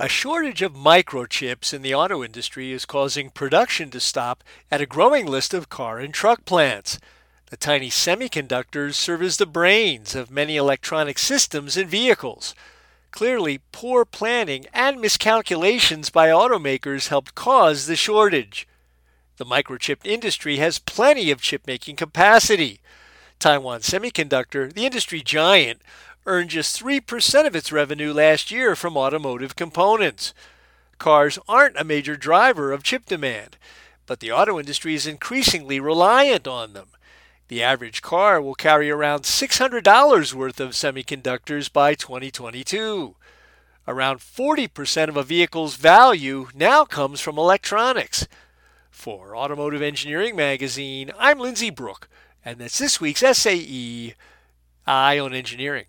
A shortage of microchips in the auto industry is causing production to stop at a growing list of car and truck plants. The tiny semiconductors serve as the brains of many electronic systems in vehicles. Clearly, poor planning and miscalculations by automakers helped cause the shortage. The microchip industry has plenty of chip making capacity. Taiwan Semiconductor, the industry giant, earned just 3% of its revenue last year from automotive components. Cars aren't a major driver of chip demand, but the auto industry is increasingly reliant on them. The average car will carry around $600 worth of semiconductors by 2022. Around 40% of a vehicle's value now comes from electronics. For Automotive Engineering Magazine, I'm Lindsay Brooke, and that's this week's SAE Eye on Engineering.